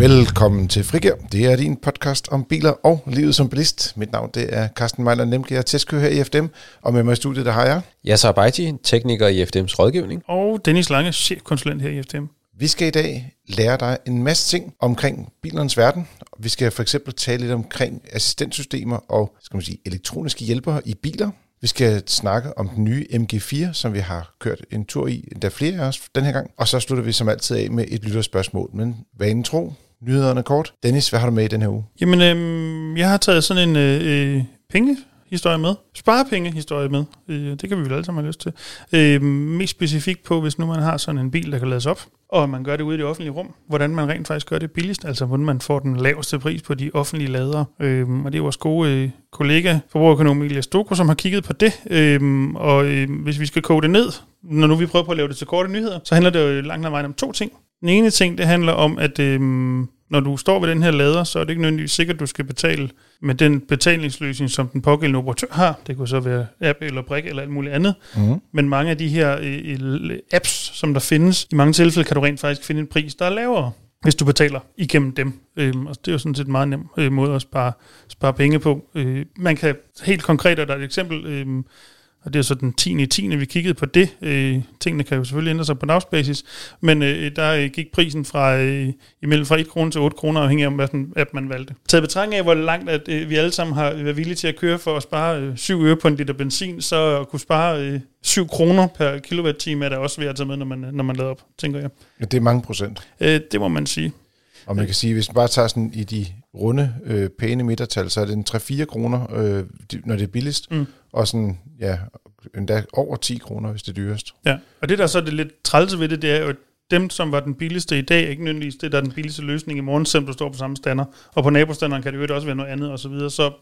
Velkommen til Frigør. Det er din podcast om biler og livet som bilist. Mit navn det er Carsten Mejler Nemke, jeg er testkører her i FDM, og med mig i studiet der har jeg. Yasser Abaiti, tekniker i FDM's rådgivning. Og Dennis Lange, chefkonsulent her i FDM. Vi skal i dag lære dig en masse ting omkring bilernes verden. Vi skal for eksempel tale lidt omkring assistentsystemer og skal man sige, elektroniske hjælpere i biler. Vi skal snakke om den nye MG4, som vi har kørt en tur i, endda flere af os den her gang. Og så slutter vi som altid af med et lytterspørgsmål. Men vanen tro, nyhederne kort. Dennis, hvad har du med i den her uge? Jamen, øhm, jeg har taget sådan en øh, øh pengehistorie med. Sparepengehistorie med. Øh, det kan vi vel alle sammen have lyst til. Øh, mest specifikt på, hvis nu man har sådan en bil, der kan lades op, og man gør det ude i det offentlige rum, hvordan man rent faktisk gør det billigst, altså hvordan man får den laveste pris på de offentlige ladere. Øh, og det er vores gode øh, kollega, forbrugerøkonom Elias Stoko, som har kigget på det. Øh, og øh, hvis vi skal kode det ned, når nu vi prøver på at lave det til korte nyheder, så handler det jo langt ad vejen om to ting. Den ene ting, det handler om, at øhm, når du står ved den her lader, så er det ikke nødvendigvis sikkert, at du skal betale med den betalingsløsning, som den pågældende operatør har. Det kunne så være app eller brik eller alt muligt andet. Mm. Men mange af de her øh, apps, som der findes, i mange tilfælde kan du rent faktisk finde en pris, der er lavere hvis du betaler igennem dem. Øhm, og det er jo sådan set en meget nem øh, måde at spare, spare penge på. Øh, man kan helt konkret, og der er et eksempel, øh, og det er så den 10. i 10. vi kiggede på det. Øh, tingene kan jo selvfølgelig ændre sig på dagsbasis, men øh, der øh, gik prisen fra øh, imellem fra 1 kroner til 8 kroner, afhængig af, hvilken app man valgte. Taget betragtning af, hvor langt at, øh, vi alle sammen har været villige til at køre for at spare øh, 7 øre på en liter benzin, så at kunne spare øh, 7 kroner per kilowatt-time er der også ved at tage med, når man, når man lader op, tænker jeg. Ja, det er mange procent. Øh, det må man sige. Og man kan sige, hvis man bare tager sådan i de runde, øh, pæne midtertal, så er det en 3-4 kroner, øh, når det er billigst, mm. og sådan, ja, endda over 10 kroner, hvis det er dyrest. Ja, og det der så er det lidt trælse ved det, det er jo, at dem, som var den billigste i dag, ikke nødvendigvis det, der er den billigste løsning i morgen, selvom du står på samme stander. Og på nabostanderen kan det jo også være noget andet, og så videre. Så jeg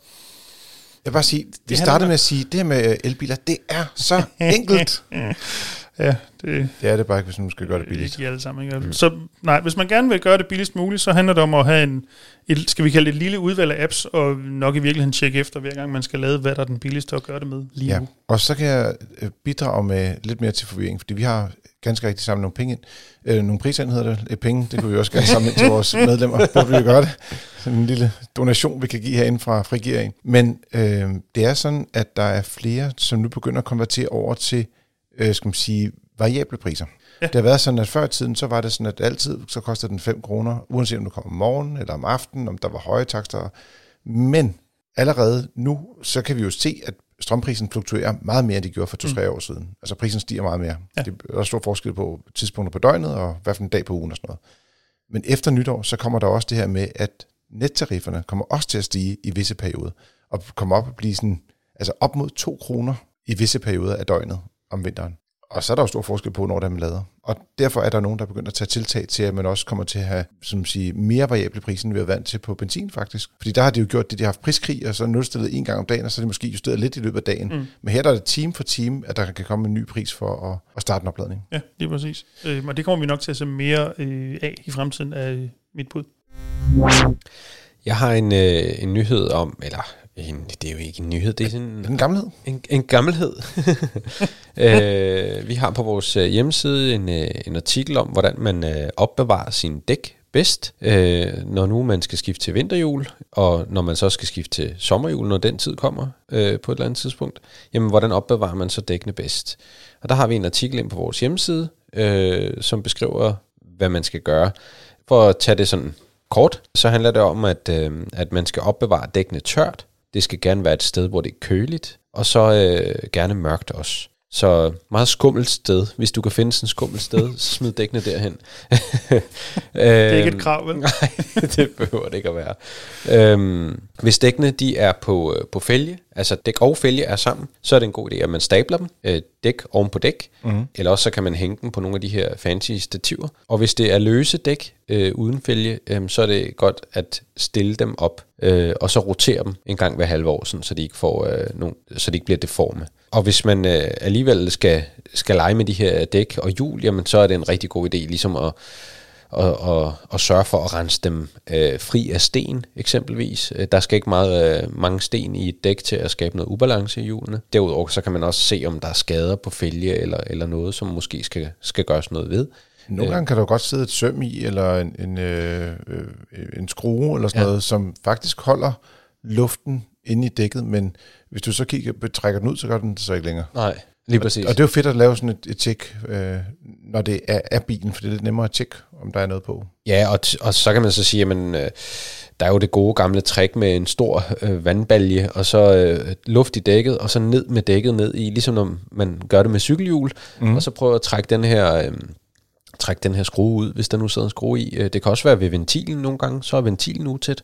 vil bare sige, vi startede med at sige, det her med elbiler, det er så enkelt. Ja, det, det er det bare ikke, hvis man skal gøre det billigst. Ikke alle sammen. Ikke? Mm. Så nej, hvis man gerne vil gøre det billigst muligt, så handler det om at have en, et, skal vi kalde det et lille udvalg af apps, og nok i virkeligheden tjekke efter, hver gang man skal lade, hvad der er den billigste at gøre det med lige ja. nu. Og så kan jeg øh, bidrage med lidt mere til forvirring, fordi vi har ganske rigtig samlet nogle penge ind. Øh, nogle priser ind hedder det. Et penge, det kunne vi også gerne samle ind til vores medlemmer. Burde vi gøre det? Sådan en lille donation, vi kan give herinde fra Frigering. Men øh, det er sådan, at der er flere, som nu begynder at konvertere over til øh, skal man sige, variable priser. Ja. Det har været sådan, at før i tiden, så var det sådan, at altid så kostede den 5 kroner, uanset om du kom om morgenen eller om aftenen, om der var høje takster. Men allerede nu, så kan vi jo se, at strømprisen fluktuerer meget mere, end det gjorde for 2-3 mm. år siden. Altså prisen stiger meget mere. Ja. Det er også stor forskel på tidspunkter på døgnet, og hvad for en dag på ugen og sådan noget. Men efter nytår, så kommer der også det her med, at nettarifferne kommer også til at stige i visse perioder, og kommer op og blive sådan, altså op mod 2 kroner i visse perioder af døgnet om vinteren. Og så er der jo stor forskel på, når der man lader. Og derfor er der nogen, der begynder at tage tiltag til, at man også kommer til at have som sige, mere variable priser, end vi er vant til på benzin faktisk. Fordi der har de jo gjort det, de har haft priskrig, og så nulstillet en gang om dagen, og så er det måske justeret lidt i løbet af dagen. Mm. Men her der er det team for team, at der kan komme en ny pris for at, at starte en opladning. Ja, lige præcis. Øh, og det kommer vi nok til at se mere øh, af i fremtiden af mit bud. Jeg har en, øh, en nyhed om, eller en, det er jo ikke en nyhed, det er sådan... En gammelhed? En, en gammelhed. øh, vi har på vores øh, hjemmeside en, øh, en artikel om, hvordan man øh, opbevarer sin dæk bedst, øh, når nu man skal skifte til vinterhjul, og når man så skal skifte til sommerhjul, når den tid kommer øh, på et eller andet tidspunkt, jamen hvordan opbevarer man så dækkene bedst? Og der har vi en artikel ind på vores hjemmeside, øh, som beskriver, hvad man skal gøre. For at tage det sådan kort, så handler det om, at, øh, at man skal opbevare dækkene tørt, det skal gerne være et sted, hvor det er køligt, og så øh, gerne mørkt også. Så meget skummelt sted. Hvis du kan finde sådan et skummelt sted, så smid dækkene derhen. det er ikke et krav, vel? Nej, det behøver det ikke at være. Øhm, hvis dækkene de er på, øh, på fælge, altså dæk og fælge er sammen, så er det en god idé, at man stabler dem, øh, dæk oven på dæk, mm. eller også så kan man hænge dem på nogle af de her fancy stativer. Og hvis det er løse dæk øh, uden fælge, øh, så er det godt at stille dem op, øh, og så rotere dem en gang hver halve år, sådan, så, de ikke får, øh, nogen, så de ikke bliver deforme. Og hvis man øh, alligevel skal, skal lege med de her dæk og hjul, jamen så er det en rigtig god idé ligesom at og, og, og sørge for at rense dem øh, fri af sten eksempelvis. Øh, der skal ikke meget, øh, mange sten i et dæk til at skabe noget ubalance i hjulene. Derudover så kan man også se, om der er skader på fælge eller, eller noget, som måske skal, skal gøres noget ved. Nogle gange kan der jo godt sidde et søm i, eller en, en, øh, øh, en skrue, eller sådan ja. noget, som faktisk holder luften inde i dækket, men hvis du så kigger, trækker den ud, så gør den det så ikke længere. Nej, lige præcis. Og, og det er jo fedt at lave sådan et, et tjek, øh, når det er af bilen, for det er lidt nemmere at tjekke, om der er noget på. Ja, og, og så kan man så sige, at øh, der er jo det gode gamle trick med en stor øh, vandbalje, og så øh, luft i dækket, og så ned med dækket ned i, ligesom når man gør det med cykelhjul, mm. og så prøve at trække den her... Øh, trække den her skrue ud, hvis der nu sidder en skrue i. Øh, det kan også være ved ventilen nogle gange, så er ventilen utæt,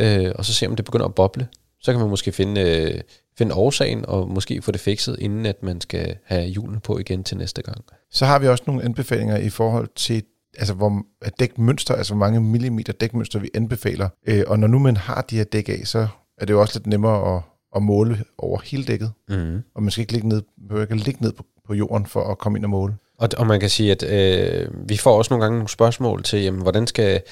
øh, og så se om det begynder at boble. Så kan man måske finde, øh, finde årsagen og måske få det fikset, inden at man skal have hjulene på igen til næste gang. Så har vi også nogle anbefalinger i forhold til altså hvor dækmønster, altså hvor mange millimeter dækmønster vi anbefaler. Øh, og når nu man har de her dæk af, så er det jo også lidt nemmere at, at måle over hele dækket. Mm. Og man skal ikke ligge ned, ikke ligge ned på, på jorden for at komme ind og måle. Og, og man kan sige, at øh, vi får også nogle gange nogle spørgsmål til, jamen, hvordan skal,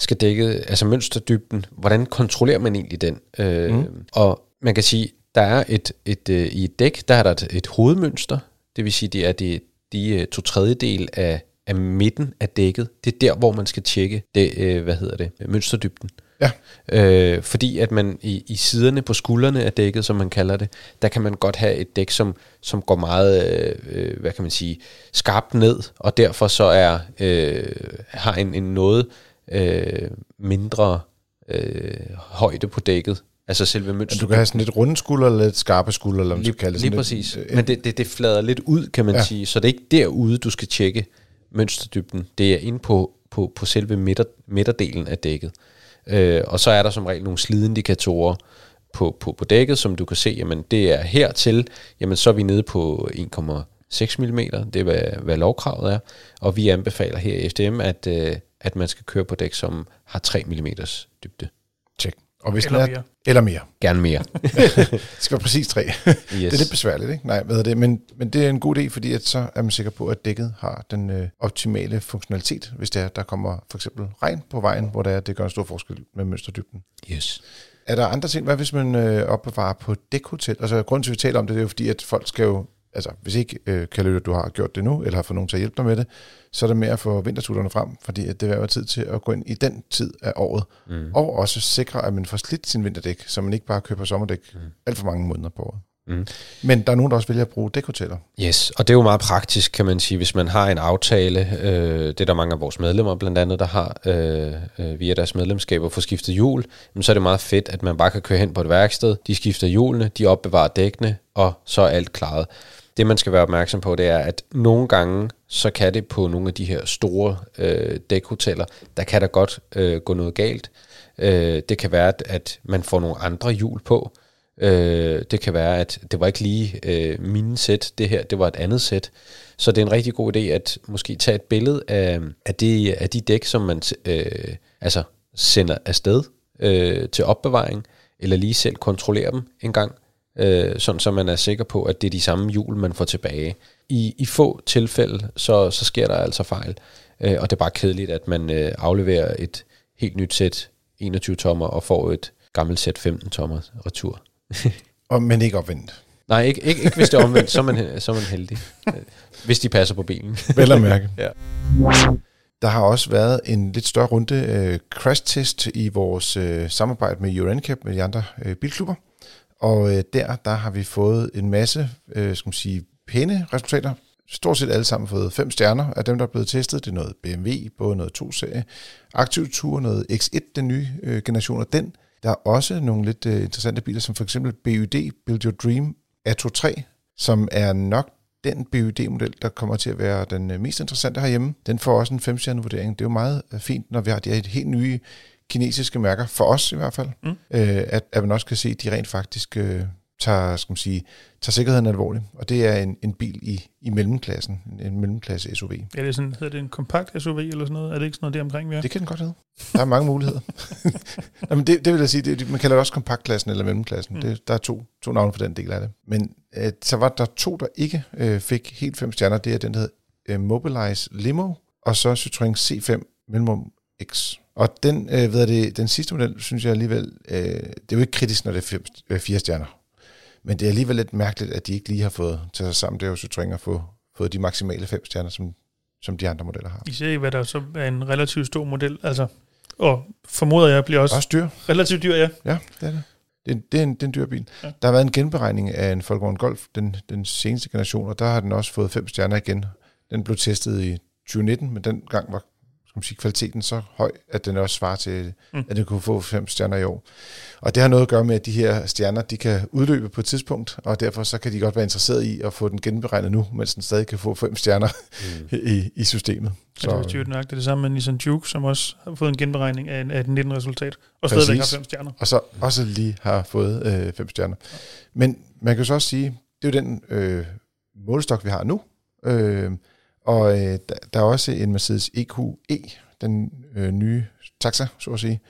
skal dækket, altså mønsterdybden, hvordan kontrollerer man egentlig den? Øh, mm. Og man kan sige, der er et, et, øh, i et dæk, der er der et, et hovedmønster, det vil sige, det er de, de øh, to tredjedel af, af midten af dækket. Det er der, hvor man skal tjekke det, øh, hvad hedder det, mønsterdybden. Ja. Øh, fordi at man i, i siderne på skuldrene af dækket, som man kalder det, der kan man godt have et dæk, som, som går meget, øh, øh, hvad kan man sige, skarpt ned, og derfor så er øh, har en, en noget øh, mindre øh, højde på dækket. Altså selve mønstret. Du kan have sådan lidt runde skulder, eller lidt skarpe skulder, eller man skal kalde det. Lige præcis. Lidt, øh, Men det, det, det flader lidt ud, kan man ja. sige. Så det er ikke derude, du skal tjekke mønsterdybden. Det er inde på, på, på selve midter, midterdelen af dækket. Øh, og så er der som regel nogle slidindikatorer på, på, på dækket, som du kan se, jamen det er hertil, jamen så er vi nede på 1,6 mm, det er hvad, hvad lovkravet er, og vi anbefaler her i FDM, at, øh, at man skal køre på dæk, som har 3 mm dybde. Tjek. Og hvis Eller er, mere. Eller mere. Gerne mere. det skal være præcis tre. Yes. Det er lidt besværligt, ikke? Nej, hvad er det? Men, men det er en god idé, fordi at så er man sikker på, at dækket har den øh, optimale funktionalitet, hvis det er, der kommer for eksempel regn på vejen, hvor der er, det gør en stor forskel med mønsterdybden. Yes. Er der andre ting? Hvad hvis man øh, opbevarer på dækhotel? Altså, grunden til, at vi taler om det, det er jo fordi, at folk skal jo altså hvis ikke, øh, Kalle, du har gjort det nu, eller har fået nogen til at hjælpe dig med det, så er det mere at få vintertutterne frem, fordi det vil være tid til at gå ind i den tid af året, mm. og også sikre, at man får slidt sin vinterdæk, så man ikke bare køber sommerdæk mm. alt for mange måneder på året. Mm. Men der er nogen, der også vælger at bruge dækhoteller. Yes, og det er jo meget praktisk, kan man sige, hvis man har en aftale. Øh, det er der mange af vores medlemmer blandt andet, der har øh, øh, via deres medlemskaber for skiftet hjul. Men så er det meget fedt, at man bare kan køre hen på et værksted. De skifter hjulene, de opbevarer dækkene, og så er alt klaret det man skal være opmærksom på, det er, at nogle gange, så kan det på nogle af de her store øh, dækhoteller, der kan der godt øh, gå noget galt. Øh, det kan være, at, at man får nogle andre hjul på. Øh, det kan være, at det var ikke lige øh, min sæt, det her, det var et andet sæt. Så det er en rigtig god idé at måske tage et billede af, af, de, af de dæk, som man øh, altså sender afsted øh, til opbevaring, eller lige selv kontrollere dem en gang, øh, sådan så man er sikker på, at det er de samme hjul, man får tilbage. I, i få tilfælde, så, så sker der altså fejl, øh, og det er bare kedeligt, at man øh, afleverer et helt nyt sæt 21 tommer og får et gammelt sæt 15 tommer retur. og, men ikke opvendt. Nej, ikke, ikke, ikke hvis det er omvendt, så er man, så er man heldig. Hvis de passer på bilen. Vel at mærke. ja. Der har også været en lidt større runde øh, crash-test i vores øh, samarbejde med Euroncap med de andre øh, bilklubber. Og øh, der, der har vi fået en masse, øh, skal man sige, pæne resultater. Stort set alle sammen fået fem stjerner af dem, der er blevet testet. Det er noget BMW, både noget 2-serie, Aktiv Tour, noget X1, den nye øh, generation af den. Der er også nogle lidt øh, interessante biler, som for eksempel BYD, Build Your Dream Atto 3, som er nok den BUD-model, der kommer til at være den øh, mest interessante herhjemme. Den får også en 5 vurdering. Det er jo meget øh, fint, når vi har de her helt nye kinesiske mærker, for os i hvert fald, mm. øh, at, at man også kan se, at de rent faktisk øh, tager, skal man sige, tager sikkerheden alvorligt. Og det er en, en bil i, i mellemklassen, en mellemklasse SUV. Er det sådan, hedder det en kompakt SUV eller sådan noget? Er det ikke sådan noget der omkring, vi er? Det kan den godt hedde. Der er mange muligheder. Jamen det, det vil jeg sige, det, man kalder det også kompaktklassen eller mellemklassen. Mm. Det, der er to, to navne for den del af det. Men øh, så var der to, der ikke øh, fik helt fem stjerner. Det er den, der hedder øh, Mobilize Limo, og så Citroën C5 mellemrum X. Og den, øh, ved det, den sidste model, synes jeg alligevel, øh, det er jo ikke kritisk, når det er fem, øh, fire stjerner. Men det er alligevel lidt mærkeligt, at de ikke lige har fået til sig sammen. Det er jo Citroën at få fået de maksimale fem stjerner, som, som de andre modeller har. I ser hvad der så er en relativt stor model, altså, og formoder jeg bliver også, Også dyr. relativt dyr, ja. Ja, det er det. Det er, det er, en, det er en dyr bil. Ja. Der har været en genberegning af en Volkswagen Golf, den, den seneste generation, og der har den også fået fem stjerner igen. Den blev testet i 2019, men den gang var skal man sige, kvaliteten så høj, at den også svarer til, Mm. at den kunne få fem stjerner i år. Og det har noget at gøre med, at de her stjerner, de kan udløbe på et tidspunkt, og derfor så kan de godt være interesseret i at få den genberegnet nu, mens den stadig kan få fem stjerner Mm. i, i systemet. Så, det er jo nok det, det samme med Nissan Juke, som også har fået en genberegning af, af et 19-resultat, og Præcis. stadigvæk har fem stjerner. og så også lige har fået øh, fem stjerner. Men man kan så også sige, det er jo den øh, målestok, vi har nu. Øh, og øh, der, der er også en Mercedes EQE, den øh, nye taxa, så at sige,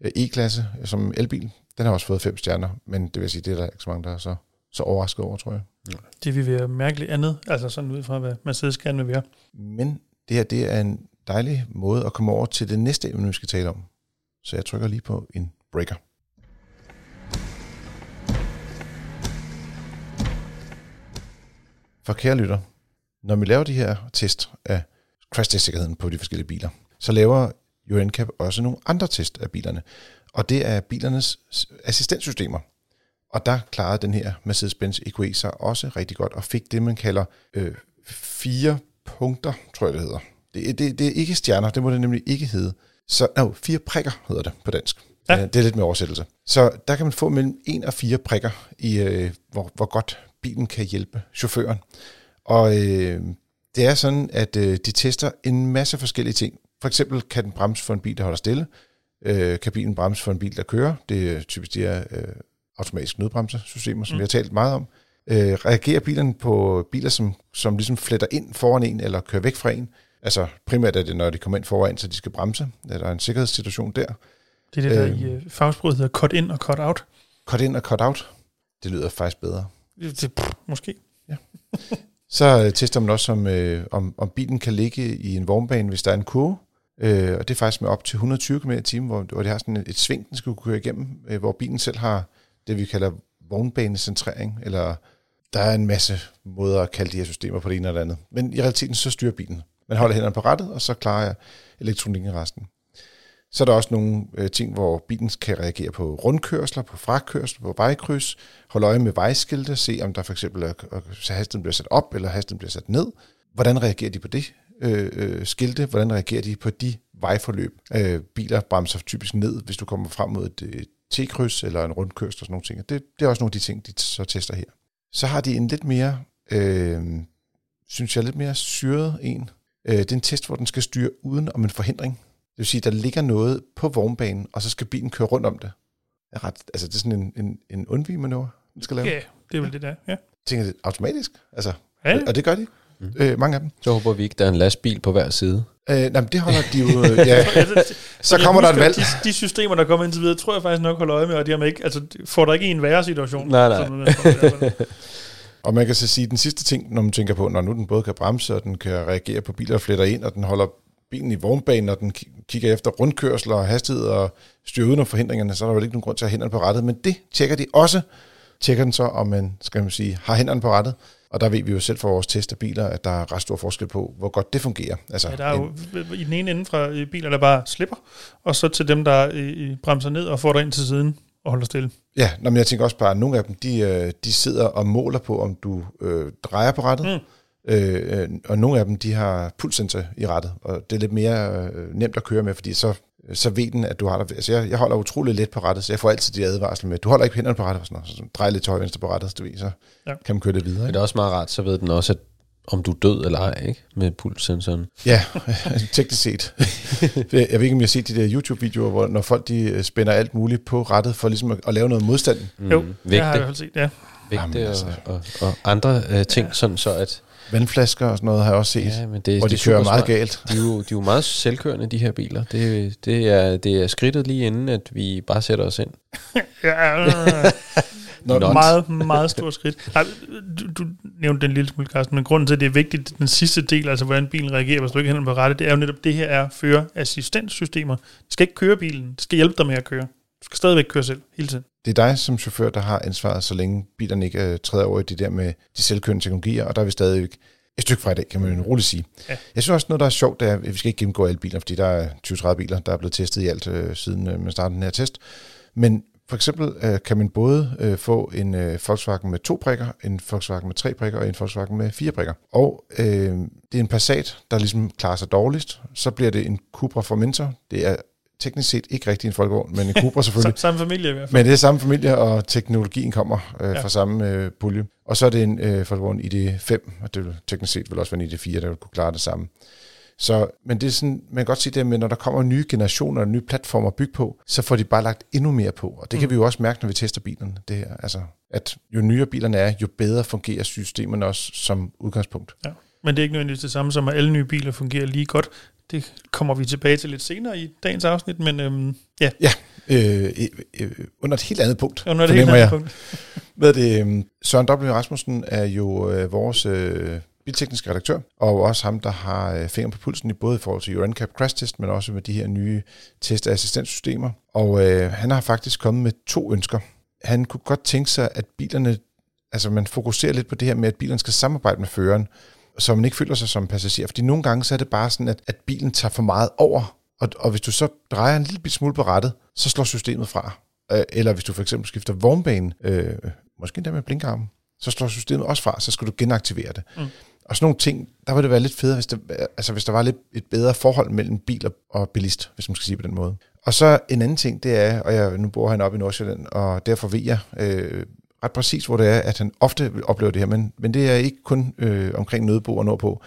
øh, E-klasse som elbil. Den har også fået fem stjerner, men det vil sige, det er der ikke så mange, der er så, så overrasket over, tror jeg. Det vil være mærkeligt andet, altså sådan ud fra, hvad Mercedes gerne vil være. Men det her, det er en dejlig måde at komme over til det næste emne, vi skal tale om. Så jeg trykker lige på en breaker. For kære lytter, når vi laver de her test af crash test sikkerheden på de forskellige biler, så laver UNCAP også nogle andre test af bilerne. Og det er bilernes assistenssystemer. Og der klarede den her Mercedes-Benz EQE sig også rigtig godt, og fik det, man kalder øh, fire punkter, tror jeg det hedder. Det, det, det er ikke stjerner, det må det nemlig ikke hedde. Så no, fire prikker hedder det på dansk. Ja. Ja. Det er lidt med oversættelse. Så der kan man få mellem en og fire prikker i, øh, hvor, hvor godt bilen kan hjælpe chaufføren. Og øh, det er sådan, at øh, de tester en masse forskellige ting. For eksempel kan den bremse for en bil, der holder stille. Øh, kan bilen bremse for en bil, der kører. Det er typisk de her øh, automatiske nødbremsesystemer, som Mm. vi har talt meget om. Øh, reagerer bilerne på biler, som, som ligesom fletter ind foran en, eller kører væk fra en. Altså primært er det, når de kommer ind foran, så de skal bremse. Er der en sikkerhedssituation der. Det er det, der Øhm. i øh, fagsproget hedder cut in og cut out. Cut in og cut out. Det lyder faktisk bedre. Det, det, pff, måske. Så øh, tester man også, om, øh, om, om bilen kan ligge i en vognbane, hvis der er en kurve. Øh, og det er faktisk med op til 120 km i timen, hvor, hvor det har sådan et, et sving, den skal kunne køre igennem, øh, hvor bilen selv har det, vi kalder vognbanecentrering, eller der er en masse måder at kalde de her systemer på det ene eller andet. Men i realiteten, så styrer bilen. Man holder hænderne på rattet, og så klarer jeg elektronikken resten. Så er der også nogle øh, ting, hvor bilen kan reagere på rundkørsler, på frakørsler, på vejkryds, holde øje med vejskilte, se om der for eksempel er, er, så hastigheden bliver sat op, eller hastigheden bliver sat ned. Hvordan reagerer de på det øh, øh, skilte? Hvordan reagerer de på de vejforløb? Øh, biler bremser typisk ned, hvis du kommer frem mod et øh, T-kryds eller en rundkørsel og sådan nogle ting. Det, det er også nogle af de ting, de så tester her. Så har de en lidt mere, øh, synes jeg, lidt mere syret en. Øh, det er en test, hvor den skal styre uden om en forhindring. Det vil sige, at der ligger noget på vognbanen, og så skal bilen køre rundt om det. Det er, ret, altså, det er sådan en, en, en undvig-manøvre, den skal lave. Ja, det er vel det der. Ja. Jeg tænker, det automatisk. Altså, Ja, og det gør de. Mm. Øh, mange af dem. Så håber vi ikke, der er en lastbil på hver side. Øh, nej, men det holder de jo... øh, ja, Altså, så kommer der et husker, valg. De, de systemer, der kommer indtil videre, tror jeg faktisk nok holder øje med, og de har ikke, altså, får der ikke en værre situation. Nej, nej. Sådan der. Og man kan så sige, at den sidste ting, når man tænker på, når nu den både kan bremse, og den kan reagere på biler, der fletter ind, og den holder bilen i vognbanen, og den ki- kigger efter rundkørsler og hastighed og styrer uden om forhindringerne, så er der vel ikke nogen grund til at have hænderne på rettet. Men det tjekker de også. Tjekker den så, om man, skal man sige, har hænderne på rettet. Og der ved vi jo selv fra vores test af biler, at der er ret stor forskel på, hvor godt det fungerer. Altså, Ja, der er jo i den ene ende fra øh, biler, der bare slipper, og så til dem, der øh, bremser ned og får dig ind til siden og holder stille. Ja, men jeg tænker også bare, at nogle af dem, de, øh, de sidder og måler på, om du øh, drejer på rettet. Mm. Øh, og nogle af dem, de har pulssensor i rettet, og det er lidt mere øh, nemt at køre med, fordi så, så ved den, at du har der. Altså, jeg, jeg holder utrolig let på rettet, så jeg får altid de advarsler med, du holder ikke hænderne på rettet, og sådan noget, så drej lidt til højre venstre på rettet, så, du ved, så Ja. kan man køre lidt videre. Men Ikke? det er også meget rart, så ved den også, at om du er død eller ej, ikke? Med pulssensoren. Ja, teknisk set. jeg ved ikke, om jeg har set de der YouTube-videoer, hvor når folk de øh, spænder alt muligt på rettet for ligesom at, at lave noget modstand. Mm. Jo, Det har jeg i hvert fald set, ja. vægte Jamen, altså. og, og, og, andre øh, ting, ja. sådan så at... Vandflasker og sådan noget har jeg også set, Ja, men det, hvor de det er kører meget smart. galt. De er, jo, de er jo meget selvkørende, de her biler. Det, det, er, det er skridtet lige inden, at vi bare sætter os ind. ja Not. Meget, meget stort skridt. Nej, du, du nævnte den lille smule, Carsten, men grunden til, at det er vigtigt, den sidste del, altså hvordan bilen reagerer, hvis du ikke hænder på rette, det er jo netop, det her er førerassistenssystemer. Du skal ikke køre bilen, det skal hjælpe dig med at køre. Du skal stadigvæk køre selv, hele tiden. Det er dig som chauffør, der har ansvaret, så længe bilerne ikke øh, træder over i det der med de selvkørende teknologier, og der er vi stadig et stykke fra i dag, kan man jo roligt sige. Ja. Jeg synes også, noget, der er sjovt, det er, at vi skal ikke gennemgå alle biler, fordi der er 20-30 biler, der er blevet testet i alt, øh, siden øh, man startede den her test. Men for eksempel øh, kan man både øh, få en øh, Volkswagen med to prikker, en Volkswagen med tre prikker og en Volkswagen med fire prikker. Og øh, det er en Passat, der ligesom klarer sig dårligst. Så bliver det en Cupra Formentor. Det er teknisk set ikke rigtig en folkevogn, men en Cupra selvfølgelig. Samme familie i hvert fald. Men det er samme familie, og teknologien kommer øh, Ja. ja. fra samme øh, pulje. Og så er det en øh, Volkswagen ID5, og det vil teknisk set vil også være en ID4, der vil kunne klare det samme. Så, men det er sådan, man kan godt sige det med, når der kommer nye generationer og nye platformer at bygge på, så får de bare lagt endnu mere på. Og det kan Mm. vi jo også mærke, når vi tester bilerne. Det her. Altså, at jo nyere bilerne er, jo bedre fungerer systemerne også som udgangspunkt. Men det er ikke nødvendigvis det samme som, at alle nye biler fungerer lige godt. Det kommer vi tilbage til lidt senere i dagens afsnit, men øhm, ja, Øh, øh, øh, under et helt andet punkt, under det helt andet jeg. punkt. Hvad det, øhm, Søren W. Rasmussen er jo øh, vores øh, biltekniske redaktør, og også ham, der har øh, fingeren på pulsen i både i forhold til Euro NCAP crash test, men også med de her nye test- og assistenssystemer. Og øh, han har faktisk kommet med to ønsker. Han kunne godt tænke sig, at bilerne, altså man fokuserer lidt på det her med, at bilerne skal samarbejde med føreren, så man ikke føler sig som passager. Fordi nogle gange så er det bare sådan, at, at bilen tager for meget over, og, og hvis du så drejer en lille bit smule på rettet, så slår systemet fra. Øh, Eller hvis du for eksempel skifter vognbane, øh, måske endda med blinkarmen, så slår systemet også fra, så skal du genaktivere det. Mm. Og sådan nogle ting, der vil det være lidt federe, hvis, det, altså hvis der var lidt et bedre forhold mellem bil og- og bilist, hvis man skal sige på den måde. Og så en anden ting, det er, og jeg, nu bor han oppe i Nordsjælland, og derfor ved jeg øh, ret præcis, hvor det er, at han ofte vil opleve det her, men, men det er ikke kun øh, omkring nødbo og nordpå.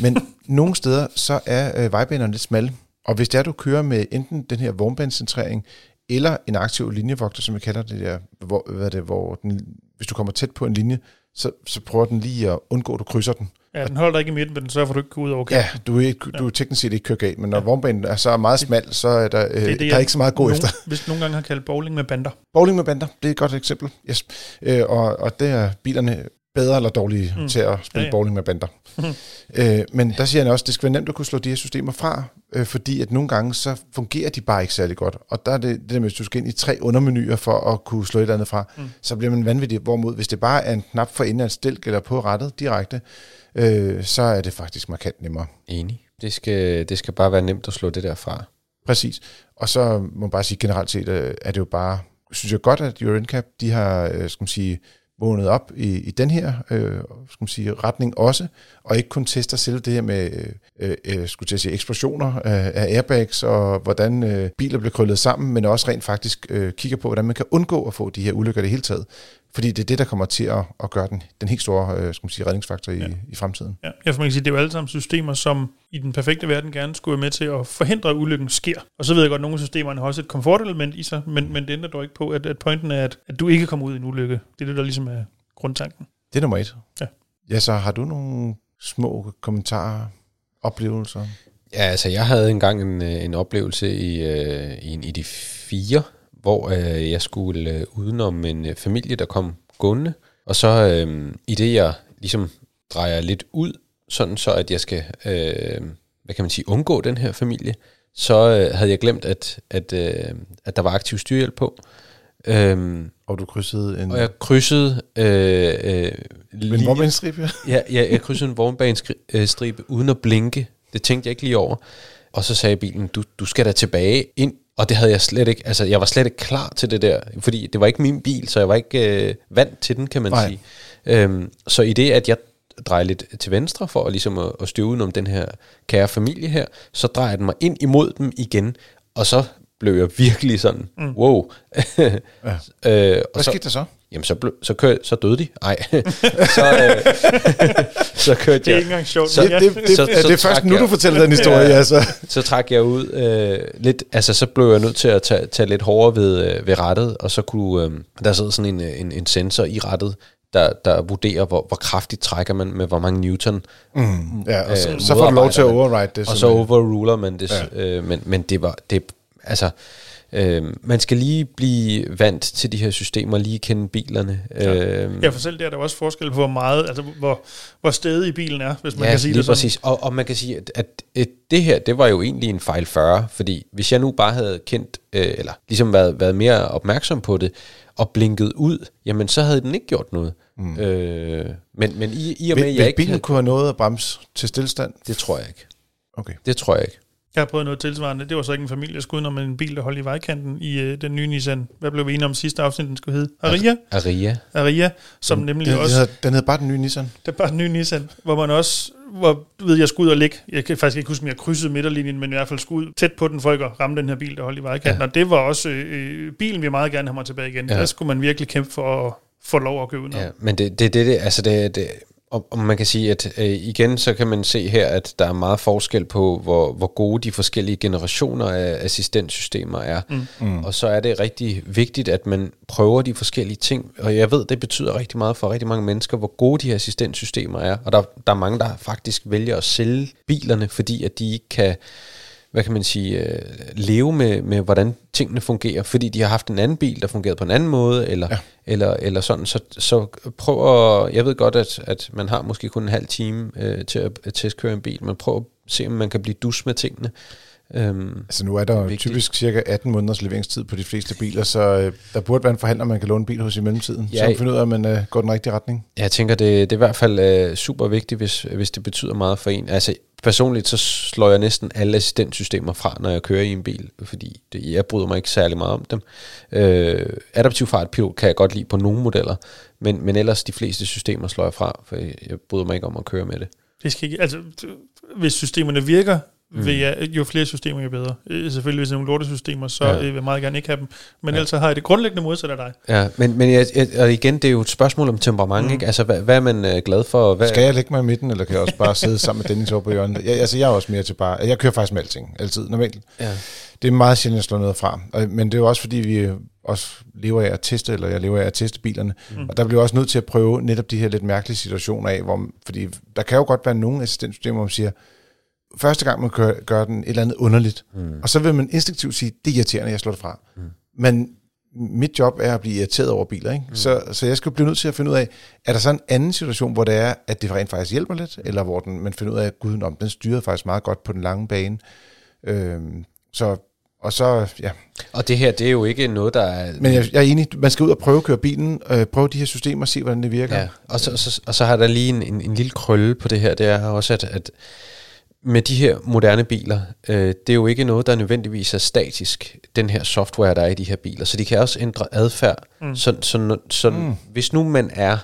Men nogle steder, så er øh, vejbanerne lidt smalle, og hvis det er, du kører med enten den her vognbanecentrering, eller en aktiv linjevogter, som vi kalder det der, hvor, hvad er det, hvor den, hvis du kommer tæt på en linje, så, så prøver den lige at undgå, at du krydser den. Ja, den holder ikke i midten, men den sørger for, at du ikke går ud over Ja, kanten. du er, ikke, du er teknisk set ikke kørt galt, men når ja. vognbanen er så meget smal, så er der, øh, Det det, der er ikke så meget at gå nogen, efter. Hvis nogle gange har kaldt bowling med bander. Bowling med bander, det er et godt eksempel. Yes. Øh, og, og det er bilerne bedre eller dårlige Mm. til at spille Ja, ja, bowling med bander. øh, men der siger han også, at det skal være nemt at kunne slå de her systemer fra, øh, fordi at nogle gange så fungerer de bare ikke særlig godt. Og der er det, det der med, hvis du skal ind i tre undermenuer for at kunne slå et eller andet fra, Mm. så bliver man vanvittig. Hvorimod, hvis det bare er en knap for enden af stilk eller på rettet direkte, øh, så er det faktisk markant nemmere. Enig. Det skal, det skal bare være nemt at slå det der fra. Præcis. Og så må man bare sige, generelt set øh, er det jo bare, synes jeg godt, at Euro NCAP, de har, øh, skal man sige, vågnet op i, i den her øh, skal man sige, retning også, og ikke kun tester selv det her med øh, øh, skulle til at sige, eksplosioner af, af airbags, og hvordan øh, biler bliver krøllet sammen, men også rent faktisk øh, kigger på, hvordan man kan undgå at få de her ulykker i det hele taget. Fordi det er det, der kommer til at, at gøre den, den helt store øh, skal man sige, redningsfaktor i, Ja. ja. i fremtiden. Ja, jeg får man kan sige, det er jo alle sammen systemer, som i den perfekte verden gerne skulle være med til at forhindre, at ulykken sker. Og så ved jeg godt, at nogle af systemerne har også et komfortelement i sig, men, men det ændrer dog ikke på, at, at pointen er, at, at du ikke kommer ud i en ulykke. Det er det, der ligesom er grundtanken. Det er nummer et. Ja. Ja, så har du nogle små kommentarer, oplevelser? Ja, altså jeg havde engang en, øh, en oplevelse i, øh, i en ID4, hvor øh, jeg skulle øh, udenom en øh, familie, der kom gående. Og så øh, i det, jeg ligesom drejer lidt ud, sådan så at jeg skal, øh, hvad kan man sige, undgå den her familie, så øh, havde jeg glemt, at, at, øh, at der var aktiv styrhjælp på. Øhm, Og du krydsede en, og jeg krydsede øh, øh, en vognbanestribe? Ja, jeg, jeg krydsede en vognbanestribe uden at blinke. Det tænkte jeg ikke lige over. Og så sagde bilen, du, du skal da tilbage ind. Og det havde jeg slet ikke, altså jeg var slet ikke klar til det der, fordi det var ikke min bil, så jeg var ikke øh, vant til den, kan man Nej. sige. Øhm, så i det, at jeg drejer lidt til venstre for at, ligesom at, at støve udenom den her kære familie her, så drejer den mig ind imod dem igen, og så blev jeg virkelig sådan, mm. wow. Ja. øh, og Hvad så, skete der så? Jamen, så, blev, så, kør, så døde de. Nej. så, øh, så kørte Det er jeg. ikke engang sjovt. Så- Det, det, det, så- det, så det er først nu, jeg- du fortæller den historie, Ja. altså. Så trak jeg ud øh, lidt, altså så blev jeg nødt til at tage, tage lidt hårdere ved, øh, ved rettet, og så kunne, øh, der sidder sådan en, øh, en, en sensor i rettet, der, der vurderer, hvor, hvor kraftigt trækker man med hvor mange newton, Mm. ja og så, Øh, så får du lov til at override det. og så overruler man det. Ja. Øh, men, men det var, det, altså, Øh, man skal lige blive vant til de her systemer, lige kende bilerne. Ja. Øh, Ja, for selv der er der også forskel på, hvor meget, altså hvor, hvor stedig bilen er, hvis man ja, kan sige lige det sådan. præcis. Og, og man kan sige, at, at, at det her, det var jo egentlig en fejl 40, fordi hvis jeg nu bare havde kendt, øh, eller ligesom været, været mere opmærksom på det, og blinket ud, jamen så havde den ikke gjort noget. Mm. Øh, men, men i, i og med, Vil, at jeg vil ikke bilen havde, kunne have noget at bremse til stillstand? Det tror jeg ikke. Okay. Det tror jeg ikke. Jeg har prøvet noget tilsvarende. Det var så ikke en familieskud, men en bil, der holdt i vejkanten i øh, den nye Nissan. Hvad blev vi enige om sidste afsnit, den skulle hedde? Aria? Aria. Aria, som nemlig Den, den, også... hedder, den hedder bare den nye Nissan. Det er bare den nye Nissan, hvor man også, hvor, du ved, jeg skulle ud og ligge, jeg kan faktisk ikke huske, om jeg krydsede midterlinjen, men i hvert fald skulle ud tæt på den ikke at ramme den her bil, der holdt i vejkanten. Ja. Og det var også, øh, bilen vil meget gerne have mig tilbage igen. Ja. Ja. Der skulle man virkelig kæmpe for at få lov at købe noget. Ja, men det, det, det, det altså det, det og, og man kan sige, at øh, igen, så kan man se her, at der er meget forskel på, hvor, hvor gode de forskellige generationer af assistentsystemer er. Mm. Mm. Og så er det rigtig vigtigt, at man prøver de forskellige ting. Og jeg ved, det betyder rigtig meget for rigtig mange mennesker, hvor gode de her assistentsystemer er. Og der, der er mange, der faktisk vælger at sælge bilerne, fordi at de ikke kan hvad kan man sige, øh, leve med, med, hvordan tingene fungerer, fordi de har haft en anden bil, der fungerede på en anden måde, eller, ja. eller, eller sådan. Så, så prøv at, jeg ved godt, at, at man har måske kun en halv time øh, til at, at testkøre en bil, men prøv at se, om man kan blive dus med tingene. Øhm, Altså nu er der jo typisk cirka 18 måneders leveringstid på de fleste biler, så øh, der burde være en forhandler, man kan låne en bil hos i mellemtiden, Ja, så man finder ud af, at man øh, går den rigtige retning. jeg tænker, det, det er i hvert fald øh, super vigtigt, hvis, hvis det betyder meget for en. Altså personligt, så slår jeg næsten alle assistentsystemer fra, når jeg kører i en bil, fordi det, jeg bryder mig ikke særlig meget om dem. Øh, adaptiv fartpilot kan jeg godt lide på nogle modeller, men, men ellers de fleste systemer slår jeg fra, for jeg bryder mig ikke om at køre med det. Det skal ikke, altså, hvis systemerne virker, mm. vil jeg, jo flere systemer, jo bedre. Øh, Selvfølgelig, hvis det er nogle lortesystemer, så Ja. vil jeg meget gerne ikke have dem. Men ja. ellers har jeg det grundlæggende modsat af dig. Ja, men, men jeg, jeg, og igen, det er jo et spørgsmål om temperament, mm. ikke? Altså, hvad, hvad er man øh, glad for? Hvad, Skal jeg lægge mig i midten, eller kan jeg også bare sidde sammen med Dennis over på hjørnet? Jeg, altså, jeg er også mere til bare... Jeg kører faktisk med alting, altid, normalt. Ja. Det er meget sjældent, at jeg slår noget fra. Og, men det er jo også, fordi vi også lever af at teste, eller jeg lever af at teste bilerne. Mm. Og der bliver også nødt til at prøve netop de her lidt mærkelige situationer af, hvor, fordi der kan jo godt være nogle assistentsystemer, hvor man siger, første gang man gør, gør den et eller andet underligt, mm. og så vil man instinktivt sige, det er irriterende, jeg slår det fra. Mm. Men mit job er at blive irriteret over biler, ikke? Mm. Så, så jeg skal blive nødt til at finde ud af, er der så en anden situation, hvor det er, at det rent faktisk hjælper lidt, eller hvor den, man finder ud af, at guden om, den styrede faktisk meget godt på den lange bane. Øhm, så, og så, ja. Og det her, det er jo ikke noget, der er... Men jeg, jeg er enig, man skal ud og prøve at køre bilen, øh, prøve de her systemer, se hvordan det virker. Ja, og så, så, og så har der lige en, en, en lille krølle på det her, det er også, at, at med de her moderne biler, øh, det er jo ikke noget, der nødvendigvis er statisk, den her software, der er i de her biler. Så de kan også ændre adfærd. Mm. Så, så, så mm. hvis nu man er,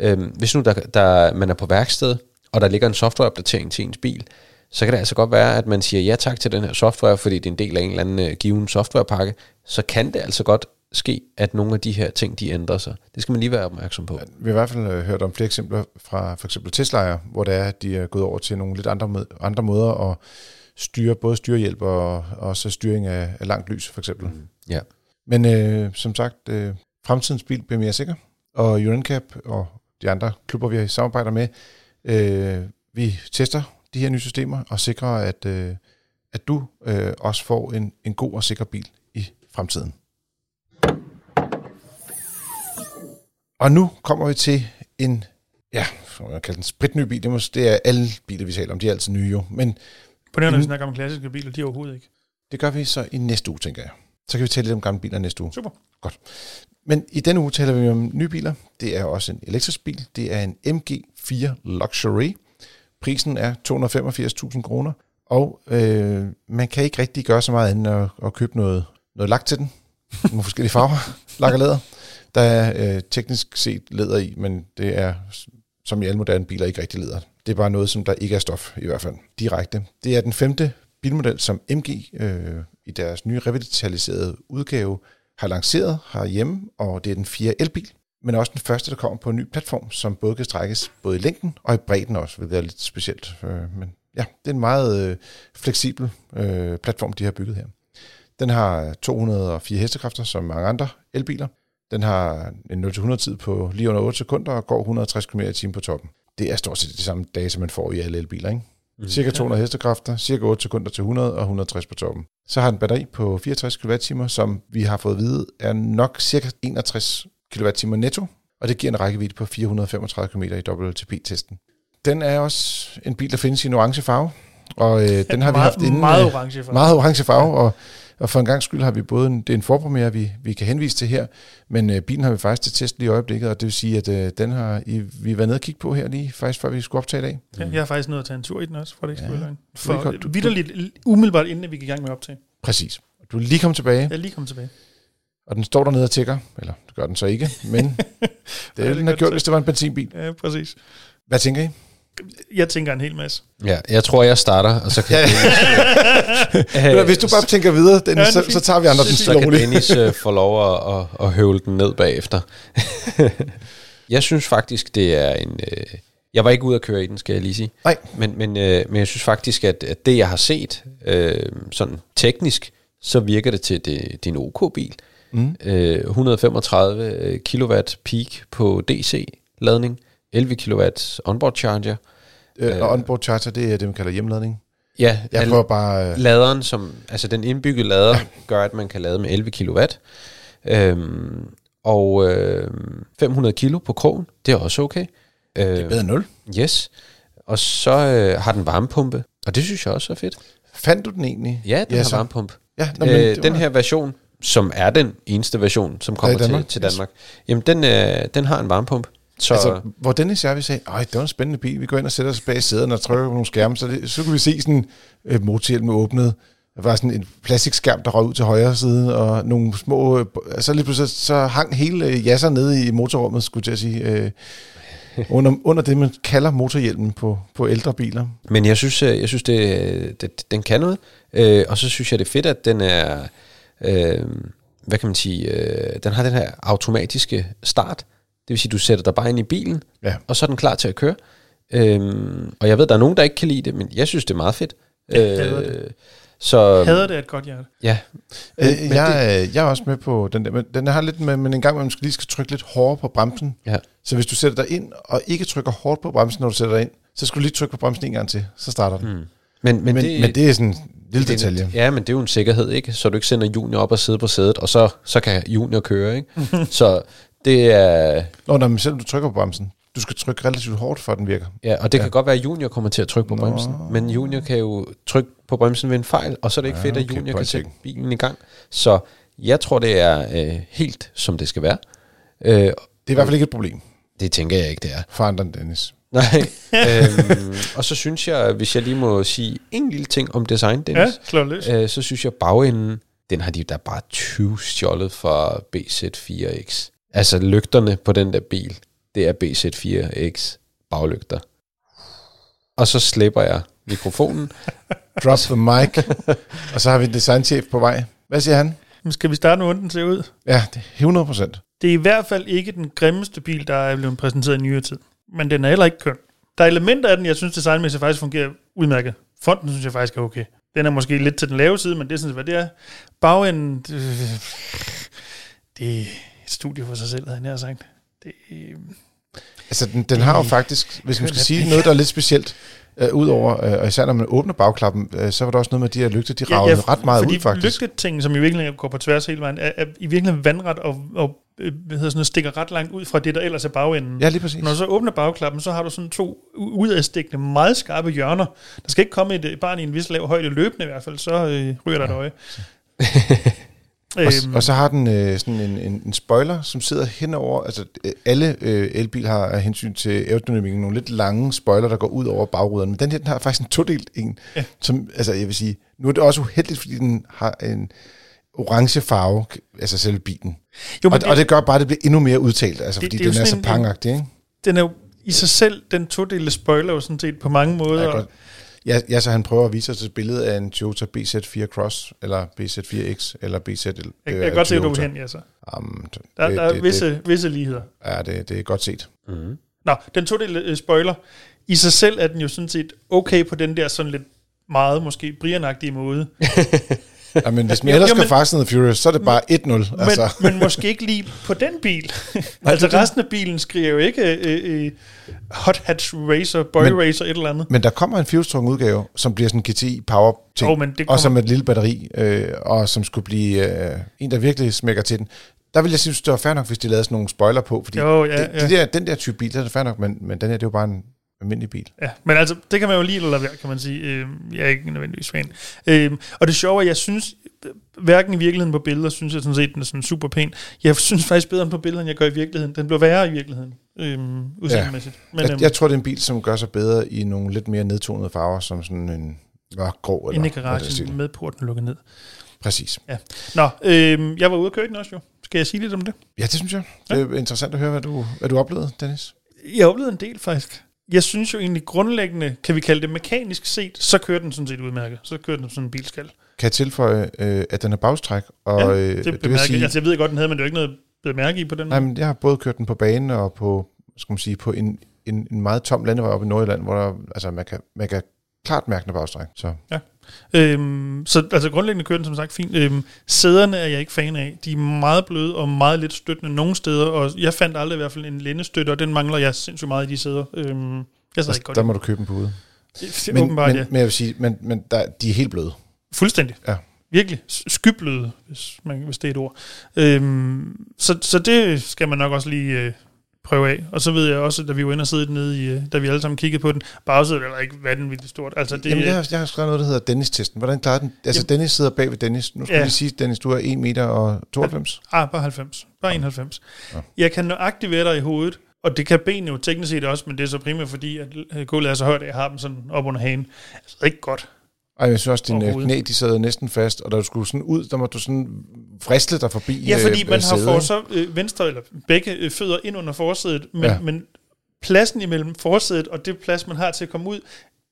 øh, hvis nu der, der, man er på værksted, og der ligger en softwareopdatering til ens bil, så kan det altså godt være, at man siger ja tak til den her software, fordi det er en del af en eller anden øh, given softwarepakke. Så kan det altså godt ske, at nogle af de her ting, de ændrer sig. Det skal man lige være opmærksom på. Vi har i hvert fald øh, hørt om flere eksempler fra for eksempel Tesla'er, hvor det er, at de er gået over til nogle lidt andre, andre måder at styre, både styrehjælp og, og også styring af, af langt lys, for eksempel. Mm. Ja. Men øh, som sagt, øh, fremtidens bil bliver mere sikker, og UNCAP og de andre klubber, vi samarbejder med, øh, vi tester de her nye systemer og sikrer, at, øh, at du øh, også får en, en god og sikker bil i fremtiden. Og nu kommer vi til en, ja, hvad man kalder den, spritny bil. Det, er, mås- det er alle biler, vi taler om. De er altid nye jo. Men På den her, snakker om klassiske biler, de er overhovedet ikke. det gør vi så i næste uge, tænker jeg. Så kan vi tale lidt om gamle biler næste uge. Super. Men i denne uge taler vi om nye biler. Det er også en elektrisk bil. Det er en MG4 Luxury. Prisen er 285.000 kroner. Og øh, man kan ikke rigtig gøre så meget andet end at, at købe noget, noget lak til den. Nogle forskellige farver. Lak og læder. Der er øh, teknisk set læder i, men det er som i alle moderne biler ikke rigtig læder. Det er bare noget, som der ikke er stof i hvert fald direkte. Det er den femte bilmodel, som MG øh, i deres nye revitaliserede udgave har lanceret herhjemme, og det er den fjerde elbil, men også den første, der kommer på en ny platform, som både kan strækkes både i længden og i bredden også, hvilket er lidt specielt. Øh, men ja, det er en meget øh, fleksibel øh, platform, de har bygget her. Den har 204 hestekræfter, som mange andre elbiler. Den har en 0-100 tid på lige under 8 sekunder og går 160 km i timen på toppen. Det er stort set de samme data, man får i alle elbiler, ikke? cirka 200 hestekræfter, cirka 8 sekunder til 100 og 160 på toppen. Så har den batteri på 64 kWh, som vi har fået at vide er nok cirka 61 kWh netto, og det giver en rækkevidde på 435 km i WLTP-testen. Den er også en bil, der findes i en orange farve, og øh, den har vi haft inden. Meget øh, orange for. meget orange farve, og, og for en gang skyld har vi både en, det er en forpremiere, vi, vi kan henvise til her, men øh, bilen har vi faktisk til test lige i øjeblikket, og det vil sige, at øh, den har I, vi været nede og kigge på her lige, faktisk før vi skulle optage i dag. Ja, jeg har faktisk nødt at tage en tur i den også, for det ikke Ja. skulle. Du For godt- du- vidderligt, umiddelbart inden at vi gik i gang med optag. Præcis. Du er lige kommet tilbage, Jeg er lige kommet tilbage. og den står dernede og tigger, eller det gør den så ikke, men det Ja, det den have gjort, hvis det var en benzinbil. Ja, præcis. Hvad tænker I? Jeg tænker en hel masse. Ja, jeg tror, jeg starter, og så kan, Ja. øh, Hvis du bare tænker videre, Dennis, Ja, så, så tager vi andre den Det stille så kan. Dennis øh, få lov at, at, at høvle den ned bagefter. jeg synes faktisk, det er en... Øh, jeg var ikke ude at køre i den, skal jeg lige sige. Nej. Men, men, øh, men jeg synes faktisk, at, at det, jeg har set, øh, sådan teknisk, så virker det til, det, det er en OK-bil. Mm. Øh, 135 kW peak på DC-ladning, 11 kW onboard charger. Øh, og onboard charger, det er det, man kalder hjemladning. Ja, Jeg prøver bare... Øh, laderen, som, altså den indbyggede lader, ja. gør, at man kan lade med 11 kW. Øhm, og øh, 500 kilo på krogen, det er også okay. Øh, det er bedre end nul. Yes. Og så øh, har den varmepumpe, og det synes jeg også er fedt. Fandt du den egentlig? Ja, den Ja, har så- varmepumpe. Ja, Nå, men øh, den her version, som er den eneste version, som kommer til, Danmark? til Yes. Danmark, jamen den, øh, den har en varmepumpe. Så Altså, hvor Dennis og jeg, vi sagde, Ej, det var en spændende bil, vi går ind og sætter os bag sæderne og trykker på nogle skærme, så, det, så kunne vi se sådan øh, motorhjelmen åbnet. Der var sådan en plastikskærm, der røg ud til højre side, og nogle små... Øh, så lige pludselig så hang hele øh, jasser nede i motorrummet, skulle jeg sige, øh, under, under det, man kalder motorhjelmen på, på ældre biler. Men jeg synes, øh, jeg synes det, det, den kan noget. Øh, og så synes jeg, det er fedt, at den er, øh, hvad kan man sige, øh, den har den her automatiske start. Det vil sige, du sætter dig bare ind i bilen, Ja. og så er den klar til at køre. Øh, og jeg ved, der er nogen, der ikke kan lide det, men jeg synes, det er meget fedt. Hader Øh, så Hader det et godt hjerte. ja, Øh, men jeg, det... jeg er også med på den der, men den har lidt med, men en gang, man skal lige skal trykke lidt hårdere på bremsen. Ja. Så hvis du sætter dig ind, og ikke trykker hårdt på bremsen, når du sætter dig ind, så skal du lige trykke på bremsen en gang til, så starter den. Mm. men, men, Men, det, men det er sådan en lille det detalje. Ja, men det er jo en sikkerhed, ikke? Så du ikke sender junior op og sidde på sædet, og så, så kan junior køre, ikke? så det er... Nå, nej, men selvom du trykker på bremsen, du skal trykke relativt hårdt, for at den virker. Ja, og det Ja. kan godt være, at junior kommer til at trykke på Nå. bremsen, men junior kan jo trykke på bremsen ved en fejl, og så er det ikke Ja, fedt, at okay, junior point kan sætte bilen i gang. Så jeg tror, det er øh, helt, som det skal være. Øh, Det er i hvert fald ikke et problem det tænker jeg ikke, det er. for andre Dennis. Nej. øhm, og så synes jeg, hvis jeg lige må sige en lille ting om design, Ja, Dennis, slå løs. øh, så synes jeg, bagenden, den har de da bare 20 stjålet fra BZ4X. Altså lygterne på den der bil, det er BZ4X baglygter. Og så slipper jeg mikrofonen. Drop the mic, og så har vi en designchef på vej. Hvad siger han? Men Skal vi starte med, hvordan den ser ud? Ja, det er 100 procent. Det er i hvert fald ikke den grimmeste bil, der er blevet præsenteret i nyere tid. Men den er heller ikke køn. Der er elementer af den, jeg synes designmæssigt faktisk fungerer udmærket. Fonten synes jeg faktisk er okay. Den er måske lidt til den lave side, men det er sådan, hvad det er. Bagenden, det, det er et studie for sig selv, havde jeg sagt. Det, Altså, den, den har jo faktisk, hvis man skal sige noget, der er lidt specielt, øh, udover, øh, og især når man åbner bagklappen, øh, så var der også noget med, de her lygter, de ragede ja, ret meget fordi ud, faktisk. lygtetingen, som i virkeligheden går på tværs hele vejen, er, er i virkeligheden vandret og, og øh, hvad hedder sådan noget, stikker ret langt ud fra det, der ellers er bagenden. Ja, lige præcis. Når du så åbner bagklappen, så har du sådan to udadstikkende, meget skarpe hjørner. Der skal ikke komme et øh, barn i en vis lav højde løbende i hvert fald, så øh, ryger der et øje. Og, og så har den øh, sådan en, en, en spoiler, som sidder henover, altså øh, alle øh, elbiler har af hensyn til aerodynamikken nogle lidt lange spoiler, der går ud over bagruderne, men den her den har faktisk en todelt en, Ja. som, altså jeg vil sige, nu er det også uheldigt, fordi den har en orange farve, altså selve bilen. jo, Og, det, og det gør bare, at det bliver endnu mere udtalt, altså Det- fordi det er den er så pangagtig, ikke? den er jo i sig selv, den todelte spoiler jo sådan set på mange måder. Ja, godt. Ja, ja, så han prøver at vise os et billede af en Toyota BZ4 Cross, eller BZ4X, eller BZ... jeg, jeg kan godt se, hvor du er Toyota. hen, ja, så. Um, det, Der, det, der er det, visse, Det, visse ligheder. ja, det, det er godt set. Mm. Nå, den todelte øh, spoiler. I sig selv er den jo sådan set okay på den der sådan lidt meget måske brianagtige måde. Ja, men hvis man ellers skal and the Furious, så er det bare 1-0. Men, Altså. men måske ikke lige på den bil. altså det det. resten af bilen skriver jo ikke øh, øh, Hot Hatch Racer, Boy Men- Racer, et eller andet. Men der kommer en fjolstrung udgave, som bliver sådan en GTI Power ting. Men det Og som kommer- et lille batteri, øh, og som skulle blive øh, en, der virkelig smækker til den. Der vil jeg synes, det var fair nok, hvis de lavede sådan nogle spoiler på, fordi Jo, ja, det, ja. det der, den der type bil, det er fair nok, men, men den her, det er jo bare en almindelig bil. Ja, men altså, det kan man jo lige eller være, kan man sige. Øh, jeg er ikke nødvendigvis fan. Øh, og det sjove er, jeg synes, hverken i virkeligheden på billeder, synes jeg sådan set, den er sådan super pæn. Jeg synes faktisk bedre end på billeder, end jeg gør i virkeligheden. Den bliver værre i virkeligheden, øh, udseendemæssigt. Men Jeg, øhm, jeg tror, det er en bil, som gør sig bedre i nogle lidt mere nedtonede farver, som sådan en mørk grå. Eller inde i garagen med porten lukket ned. Præcis. Nå, øh, jeg var ude at køre den også jo. Skal jeg sige lidt om det? Ja, det synes jeg. Det er interessant at høre, hvad du, hvad du oplevede, Dennis. Jeg oplevede en del faktisk. Jeg synes jo egentlig grundlæggende, kan vi kalde det mekanisk set, så kører den sådan set udmærket. Så kører den som en bil skal. Kan jeg tilføje, øh, at den er bagstræk, og Ja, øh, det, det vil sige, altså, jeg ved godt, den havde, men det er jo ikke noget bemærke i på den nej, måde. men jeg har både kørt den på banen og på, skal man sige, på en, en, en meget tom landevej oppe i Nordjylland, hvor der, altså, man, kan, man kan klart mærke den bagstræk. Så Øhm, så altså grundlæggende kører den som sagt fint. Øhm, sæderne er jeg ikke fan af. De er meget bløde og meget lidt støttende nogle steder, og jeg fandt aldrig i hvert fald en lændestøtte, og den mangler jeg sindssygt meget i de sæder. Øhm, jeg der, ikke godt der må du købe den på ude. Men, Åbenbart, men, ja. men jeg vil sige, men, men der, de er helt bløde. Fuldstændig. Ja. Virkelig. Skybløde, hvis, man, hvis det er et ord. Øhm, så, så det skal man nok også lige øh, prøve af. Og så ved jeg også, da vi var inde og sidde nede i, øh, da vi alle sammen kiggede på den, bagsædet er ikke vanvittigt stort. Altså det, Jamen, jeg, har, jeg har skrevet noget, der hedder Dennis-testen. Hvordan klarer den? Altså, Jamen- Dennis sidder bag ved Dennis. Nu skal Ja. vi sige, Dennis, du er 1 meter og 92. Ah, bare 90. Bare 91. Ja. Jeg kan nøjagtigt være der i hovedet, og det kan benene jo teknisk set også, men det er så primært fordi, at øh, gulvet er så højt, at jeg har dem sådan op under hagen. Altså, det er ikke godt. Ej, jeg synes også, dine øh, knæ, de sad næsten fast, og da du skulle sådan ud, der må du sådan fristle dig forbi Ja, fordi øh, man har sædet, for så øh, venstre eller begge øh, fødder ind under forsædet, men, Ja. men pladsen imellem forsædet og det plads, man har til at komme ud,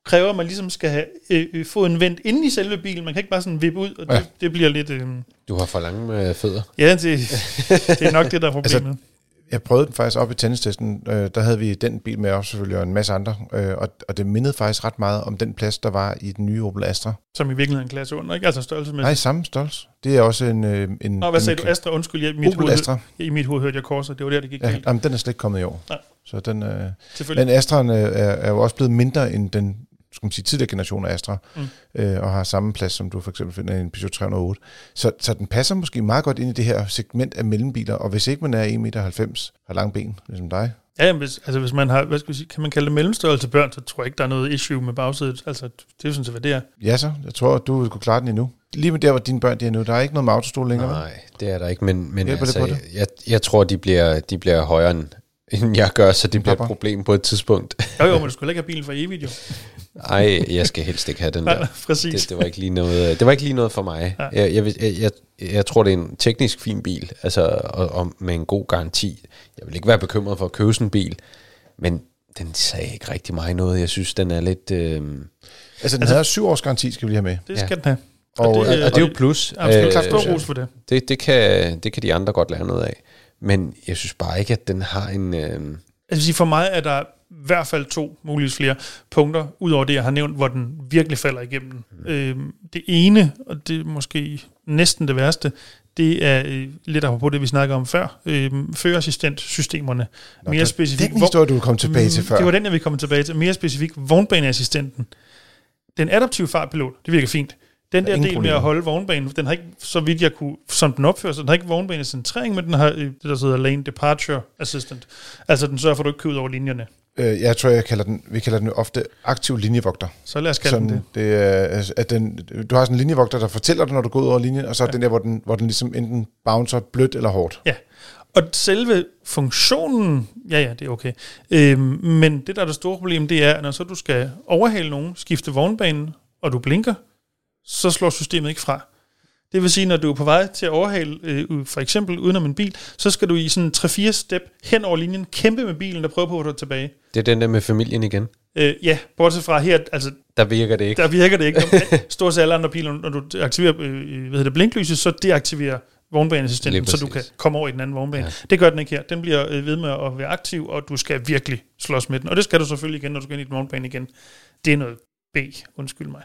kræver, at man ligesom skal have øh, øh, foden vendt inde i selve bilen. Man kan ikke bare sådan vippe ud, og det, Ja. ja. det bliver lidt... Øh, Du har for lange øh, fødder. ja, det, det er nok det, der er problemet. Altså, Jeg prøvede den faktisk op i tennistesten. Øh, der havde vi den bil med også selvfølgelig, og en masse andre. Øh, og, og det mindede faktisk ret meget om den plads, der var i den nye Opel Astra. som i virkeligheden er en klasse under, ikke? Altså størrelsesmæssigt. Nej, samme størrelse. Det er også en... Øh, en Nå, hvad en, sagde du? Astra, undskyld, jeg, i mit, Opel hoved, Astra. i mit hoved hørte jeg korser. Det var der, det gik Ja, galt. jamen, den er slet ikke kommet i år. Nej. Så den, øh, men Astraen øh, er, er jo også blevet mindre end den skal man sige, tidligere generation af Astra, Mm. øh, og har samme plads, som du for eksempel finder i en Peugeot 308. Så, så den passer måske meget godt ind i det her segment af mellembiler, og hvis ikke man er 1,90 meter, har lang ben, ligesom dig, Ja, jamen, hvis, altså hvis man har, hvad skal vi sige, kan man kalde det mellemstørrelse børn, så tror jeg ikke, der er noget issue med bagsædet. Altså, det er jo sådan set, hvad det er. Ja så, jeg tror, du vil kunne klare den endnu. Lige med der, hvor dine børn de er nu, der er ikke noget med autostol længere. vel? Nej, det er der ikke, men, men Hjælper det altså, på jeg, det? jeg, jeg tror, de bliver, de bliver højere end, end jeg gør, så det bliver et problem på et tidspunkt. Jo, jo, men du skulle ikke have bilen for evigt, jo. Ej, jeg skal helst ikke have den der. nej, præcis. Det, det, var ikke lige noget, det var ikke lige noget for mig. Ja. Jeg, jeg, jeg, jeg, tror, det er en teknisk fin bil, altså, og, og med en god garanti. Jeg vil ikke være bekymret for at købe sådan en bil, men den sagde ikke rigtig mig noget. Jeg synes, den er lidt... Øh, Altså, den Altså- altså, havde syv års garanti, skal vi lige have med. Det Ja. skal den have. Og, Og og, det- det, og det er jo plus. Absolut, Øh, klart stor ja. ros for det. det, det, kan, det kan de andre godt lære noget af. Men jeg synes bare ikke, at den har en... Øh, sige, for mig er der hvert fald to, muligvis flere punkter, udover det, jeg har nævnt, hvor den virkelig falder igennem. Mm. Øhm, det ene, og det er måske næsten det værste, det er øh, lidt apropos det, vi snakker om før, øh, førerassistentsystemerne. Nå, Mere specifikt, Den historie, du komme tilbage til Mm, før. Det var den, jeg vil komme tilbage til. Mere specifikt, vognbaneassistenten. Den adaptive fartpilot, det virker fint. Den Der er der del med at holde vognbanen, den har ikke, så vidt jeg kunne, som den opfører sig, den har ikke vognbanecentrering, men den har øh, det, der hedder Lane Departure Assistant. Altså, den sørger for, at du ikke kører ud over linjerne. Øh, jeg tror, jeg kalder den, vi kalder den ofte aktiv linjevogter. Så lad os kalde den det. det er, at den, du har sådan en linjevogter, der fortæller dig, når du går ud over linjen, og så er Ja. den der, hvor den, hvor den ligesom enten bouncer blødt eller hårdt. Ja. Og selve funktionen, ja ja, det er okay. Øhm, men det, der er det store problem, det er, at når så du skal overhale nogen, skifte vognbanen, og du blinker, så slår systemet ikke fra. Det vil sige, når du er på vej til at overhale, øh, for eksempel udenom en bil, så skal du i sådan 3-4 step hen over linjen, kæmpe med bilen og prøve på at få dig tilbage. det er den der med familien igen. Øh, ja, bortset fra her, altså Der virker det ikke. der virker det ikke. Stort set alle andre biler, når du aktiverer øh, hvad hedder det, blinklyset, så deaktiverer vognbaneassistenten, så du kan komme over i den anden vognbane. Ja. Det gør den ikke her. Den bliver øh, ved med at være aktiv, og du skal virkelig slås med den. Og det skal du selvfølgelig igen, når du skal ind i den vognbane igen. Det er noget B, undskyld mig.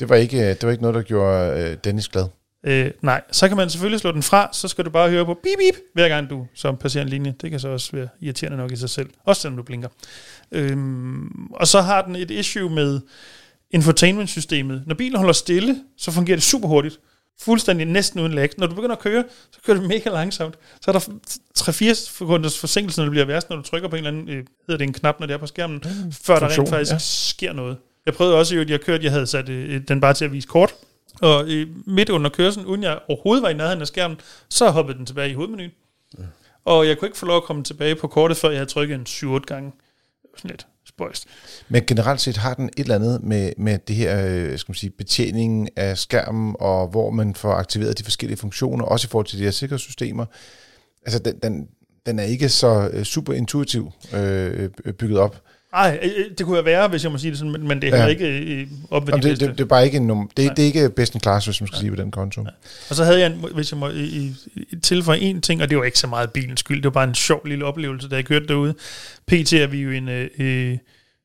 Det var ikke, det var ikke noget, der gjorde øh, Dennis glad. Øh, nej, så kan man selvfølgelig slå den fra, så skal du bare høre på bip bip, hver gang du som passerer en linje. Det kan så også være irriterende nok i sig selv, også selvom du blinker. Øhm, og så har den et issue med infotainment-systemet. Når bilen holder stille, så fungerer det super hurtigt. Fuldstændig næsten uden lag. Når du begynder at køre, så kører det mega langsomt. Så er der 3-4 sekunders forsinkelse, når det bliver værst, når du trykker på en eller anden, øh, hedder det en knap, når det er på skærmen, mm, før der rent faktisk ja. sker noget. Jeg prøvede også, at jeg kørte, jeg havde sat øh, den bare til at vise kort, og øh, midt under kørselen, uden jeg overhovedet var i nærheden af skærmen, så hoppede den tilbage i hovedmenuen. Ja. Og jeg kunne ikke få lov at komme tilbage på kortet, før jeg havde trykket en 7-8 gange. Sådan lidt spøjst. Men generelt set har den et eller andet med, med det her øh, skal man sige, betjeningen af skærmen, og hvor man får aktiveret de forskellige funktioner, også i forhold til de her sikkerhedssystemer. Altså, den, den, den er ikke så øh, super intuitiv øh, bygget op. Nej, øh, øh, det kunne jeg være, hvis jeg må sige det sådan, men, men det er ja. ikke øh, op ved de det, det, det, er bare ikke en num- det, det er ikke bedst en class, hvis man skal ja. sige på den konto. Ja. Og så havde jeg, en, hvis jeg må i, i, tilføje en ting, og det var ikke så meget bilens skyld, det var bare en sjov lille oplevelse, da jeg kørte derude. PT er vi jo i en øh,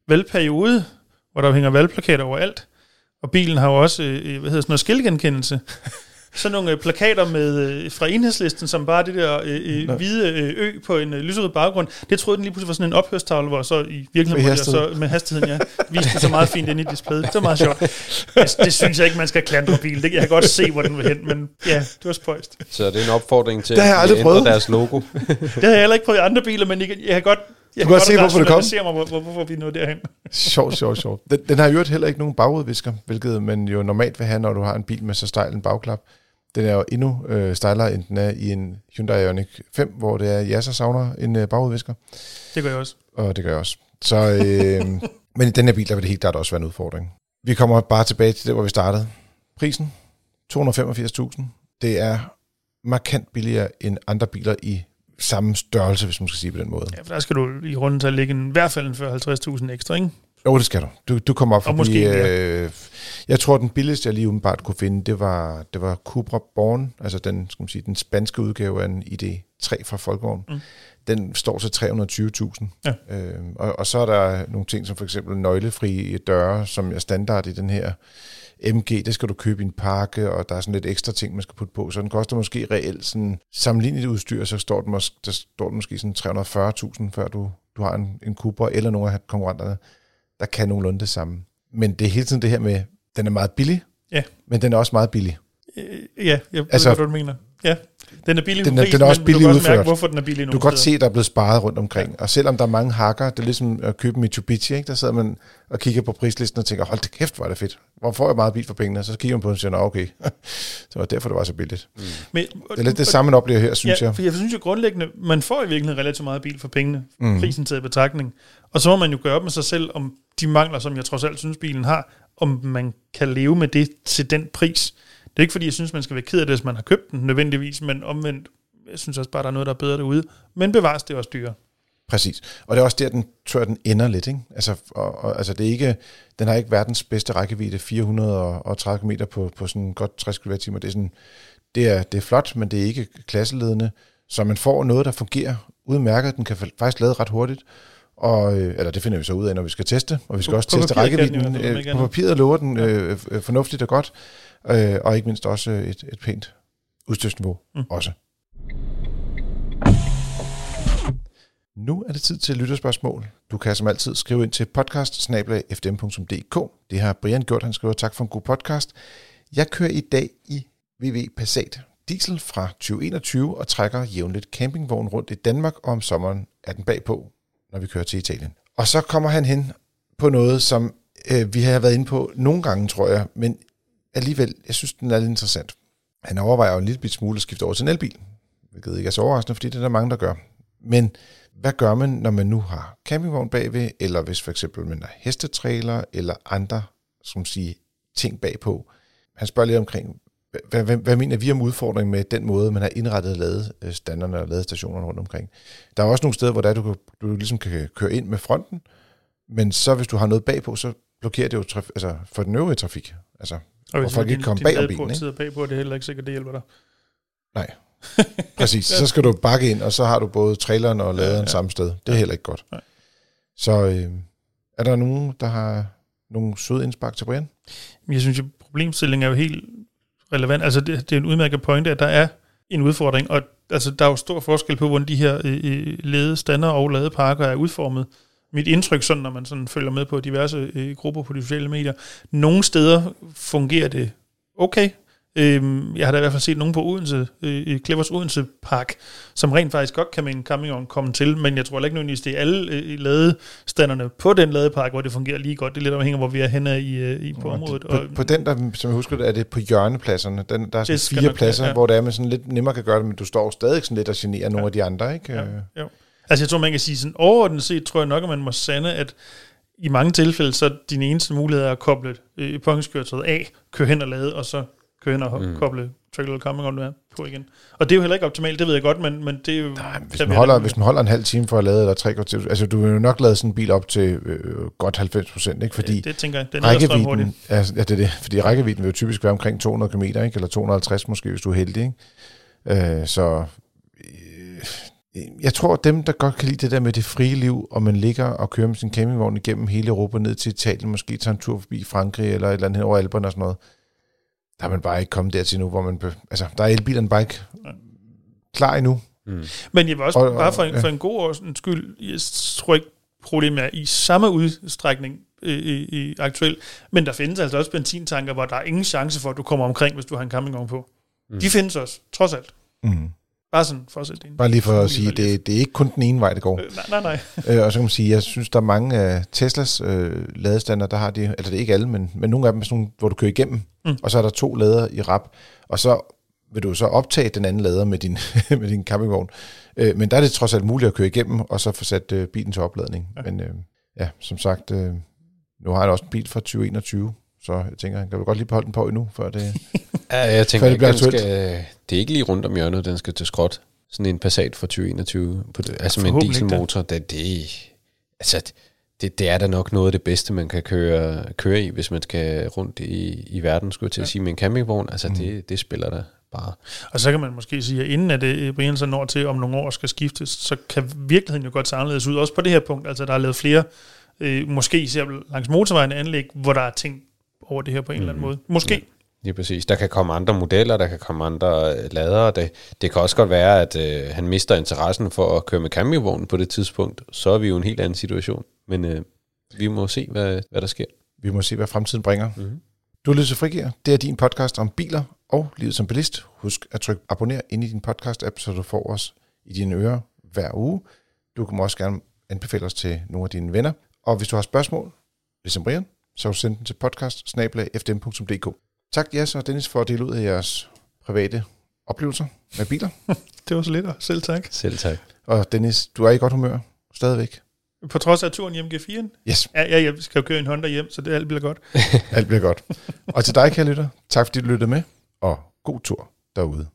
valgperiode, hvor der hænger valgplakater overalt, og bilen har jo også, øh, hvad hedder sådan noget, skilgenkendelse sådan nogle øh, plakater med øh, fra enhedslisten, som bare det der øh, øh hvide øh, ø på en øh, lyserød baggrund. Det troede den lige pludselig var sådan en ophørstavle, hvor så i virkeligheden så med hastigheden, ja, viste det så meget fint ind i displayet. Det var meget sjovt. Det, det synes jeg ikke, man skal klandre bilen. Det, jeg kan godt se, hvor den vil hen, men ja, det var spøjst. Så det er en opfordring til det har jeg at ændre deres logo. det har jeg heller ikke prøvet i andre biler, men jeg, jeg kan godt jeg du kan godt se, hvorfor det kom. Jeg mig, hvor, hvorfor vi er nået derhen. sjovt, sjovt, sjovt. Den, den har jo heller ikke nogen bagudvisker, hvilket man jo normalt vil have, når du har en bil med så stejl en bagklap. Den er jo endnu øh, stejlere, end den er i en Hyundai Ioniq 5, hvor det er Yasser savner en øh, bagudvisker. Det gør jeg også. Og det gør jeg også. Så, øh, men i den her bil, der vil det helt klart også være en udfordring. Vi kommer bare tilbage til det, hvor vi startede. Prisen, 285.000. Det er markant billigere end andre biler i samme størrelse, hvis man skal sige på den måde. Ja, for der skal du i runden til lægge en, i hvert fald en 50.000 ekstra, ikke? Jo, det skal du. Du, du kommer op forbi... måske, øh, jeg tror, den billigste, jeg lige umiddelbart kunne finde, det var, det var Cupra Born, altså den, skal man sige, den spanske udgave af en ID3 fra Folkevogn. Mm. Den står til 320.000. Ja. Øh, og, og så er der nogle ting, som for eksempel nøglefri døre, som er standard i den her MG, det skal du købe i en pakke, og der er sådan lidt ekstra ting, man skal putte på. Så den koster måske reelt sådan sammenlignet udstyr, så står den, måske, der står den måske sådan 340.000, før du, du har en, en Cupra eller nogle af konkurrenterne der kan nogenlunde det samme. Men det er hele tiden det her med, den er meget billig, ja. men den er også meget billig. Øh, ja, jeg altså, ved, hvad du mener. Ja, den er billig den er, den er også billig du kan udført. Mærke, hvorfor den er billig Du kan godt se, at der er blevet sparet rundt omkring. Ja. Og selvom der er mange hakker, det er ligesom at købe en Mitsubishi, ikke? der sidder man og kigger på prislisten og tænker, hold det kæft, hvor er det fedt. Hvor får jeg meget bil for pengene? Så kigger man på den og siger, okay, det var derfor, det var så billigt. Mm. Men, det er lidt det samme, man oplever her, synes ja, jeg. For jeg synes jo grundlæggende, man får i virkeligheden relativt meget bil for pengene, mm. prisen taget i betragtning. Og så må man jo gøre op med sig selv, om de mangler, som jeg trods alt synes, bilen har, om man kan leve med det til den pris. Det er ikke fordi, jeg synes, man skal være ked af det, hvis man har købt den nødvendigvis, men omvendt, jeg synes også bare, der er noget, der er bedre derude. Men bevares, det er også dyre. Præcis. Og det er også der, den, tror jeg, den ender lidt. Ikke? Altså, og, og, altså det er ikke, den har ikke verdens bedste rækkevidde, 430 meter på, på sådan godt 60 kWh. Det er, sådan, det, er, det er flot, men det er ikke klasseledende. Så man får noget, der fungerer udmærket. Den kan faktisk lade ret hurtigt. Og, øh, eller det finder vi så ud af, når vi skal teste. Og vi skal på, også på teste rækkevidden. Øh, på papiret lover den øh, øh, fornuftigt og godt. Øh, og ikke mindst også et, et pænt udstyrsniveau mm. også. Nu er det tid til lytterspørgsmål. Du kan som altid skrive ind til podcast Det har Brian gjort. Han skriver tak for en god podcast. Jeg kører i dag i VW Passat diesel fra 2021 og trækker jævnligt campingvogn rundt i Danmark, og om sommeren er den bagpå, når vi kører til Italien. Og så kommer han hen på noget, som øh, vi har været inde på nogle gange, tror jeg, men alligevel, jeg synes, den er lidt interessant. Han overvejer jo en lille smule at skifte over til en elbil, hvilket ikke er så overraskende, fordi det er der mange, der gør. Men hvad gør man, når man nu har campingvogn bagved, eller hvis for eksempel man har hestetræler, eller andre som siger, ting bagpå? Han spørger lidt omkring, hvad, hvad, hvad mener vi om udfordringen med den måde, man har indrettet ladestanderne og ladestationerne rundt omkring? Der er også nogle steder, hvor der, du, kan, du ligesom kan køre ind med fronten, men så hvis du har noget bagpå, så blokerer det jo traf, altså for den øvrige trafik. Altså, og hvis folk ikke kommer bag om bilen. Ikke? bagpå, det er heller ikke sikkert, det hjælper dig. Nej, præcis. ja. Så skal du bakke ind, og så har du både traileren og laderen ja, ja. samme sted. Det er ja. heller ikke godt. Nej. Så øh, er der nogen, der har nogle søde indspark til Brian? Jeg synes, at problemstillingen er jo helt relevant. Altså, det, det er en udmærket pointe, at der er en udfordring, og altså, der er jo stor forskel på, hvordan de her øh, øh ledestander og ladeparker er udformet. Mit indtryk, sådan, når man sådan følger med på diverse øh, grupper på de sociale medier, nogle steder fungerer det okay, Øhm, jeg har da i hvert fald set nogen på Odense, øh, Clevers Odense Park, som rent faktisk godt kan med en campingvogn komme til, men jeg tror ikke nødvendigvis, det er alle øh, ladestanderne på den ladepark, hvor det fungerer lige godt. Det er lidt afhængig af, hvor vi er henne i, øh, i på området. På, på den, der, som jeg husker det, er det på hjørnepladserne. Den, der er sådan fire nok, pladser, ja. hvor det er, man sådan lidt nemmere kan gøre det, men du står stadig sådan lidt og generer ja. nogle af de andre, ikke? Ja, ja. Altså jeg tror, man kan sige sådan overordnet set, tror jeg nok, at man må sande, at i mange tilfælde, så er din eneste mulighed er at koble øh, påhængskøretøjet af, køre hen og lade, og så køre hen og mm. koble Trickle Coming on på igen. Og det er jo heller ikke optimalt, det ved jeg godt, men, men det er jo... Nej, hvis, man holder, hvis man holder en halv time for at lade, eller tre kvarter, altså du vil jo nok lade sådan en bil op til øh, godt 90 procent, ikke? Fordi det, det tænker jeg, den rækkevidden, ja, ja, det er det, fordi rækkevidden vil jo typisk være omkring 200 km, ikke? Eller 250 måske, hvis du er heldig, ikke? Øh, så øh, jeg tror, at dem, der godt kan lide det der med det frie liv, og man ligger og kører med sin campingvogn igennem hele Europa ned til Italien, måske tager en tur forbi Frankrig eller et eller andet over Alperne og sådan noget, der er man bare ikke kommet dertil nu, hvor man... Altså, der er elbilerne bare ikke klar endnu. Mm. Men jeg vil også, og, bare for en, ja. for en god års skyld, jeg tror ikke, problemet er i samme udstrækning i, i, i aktuel, men der findes altså også benzintanker, hvor der er ingen chance for, at du kommer omkring, hvis du har en campingvogn på. Mm. De findes også, trods alt. Mm. Bare sådan for at sætte det Bare lige for at sige, det, det er ikke kun den ene vej, det går. Øh, nej, nej, nej. Øh, og så kan man sige, jeg synes, der er mange af Teslas øh, ladestander, der har de, eller det er ikke alle, men, men nogle af dem er sådan nogle, hvor du kører igennem, mm. og så er der to lader i rap, og så vil du så optage den anden lader med din, med din campingvogn. Øh, men der er det trods alt muligt at køre igennem, og så få sat øh, bilen til opladning. Ja. Men øh, ja, som sagt, øh, nu har jeg også en bil fra 2021, så jeg tænker, kan vi godt lige beholde den på endnu, før det, ja, jeg tænker, før det bliver Skal, det er ikke lige rundt om hjørnet, den skal til skråt sådan en Passat fra 2021, på det, altså med en dieselmotor, det, det, altså, det, det er da nok noget af det bedste, man kan køre, køre i, hvis man skal rundt i, i verden, skulle jeg til ja. at sige, med en campingvogn. Altså, mm. det, det spiller der bare. Og så kan man måske sige, at inden at det Brian så når til, om nogle år skal skiftes, så kan virkeligheden jo godt se anderledes ud, også på det her punkt. Altså, der er lavet flere, øh, måske især langs motorvejen anlæg, hvor der er ting over det her på en mm. eller anden måde. Måske. Ja. Lige præcis. Der kan komme andre modeller, der kan komme andre øh, ladere. Det, det kan også godt være, at øh, han mister interessen for at køre med campingvognen på det tidspunkt. Så er vi jo i en helt anden situation. Men øh, vi må se, hvad, hvad der sker. Vi må se, hvad fremtiden bringer. Mm-hmm. Du lytter til Frigir. Det er din podcast om biler og livet som bilist. Husk at trykke abonner ind i din podcast-app, så du får os i dine ører hver uge. Du kan også gerne anbefale os til nogle af dine venner. Og hvis du har spørgsmål, ligesom Brian, så send den til podcast Tak, Jas og Dennis, for at dele ud af jeres private oplevelser med biler. det var så lidt, og selv tak. Selv tak. Og Dennis, du er i godt humør stadigvæk. På trods af turen hjem G4'en? Yes. Ja, ja, jeg skal jo køre en Honda hjem, så det alt bliver godt. alt bliver godt. Og til dig, kære lytter, tak fordi du lyttede med, og god tur derude.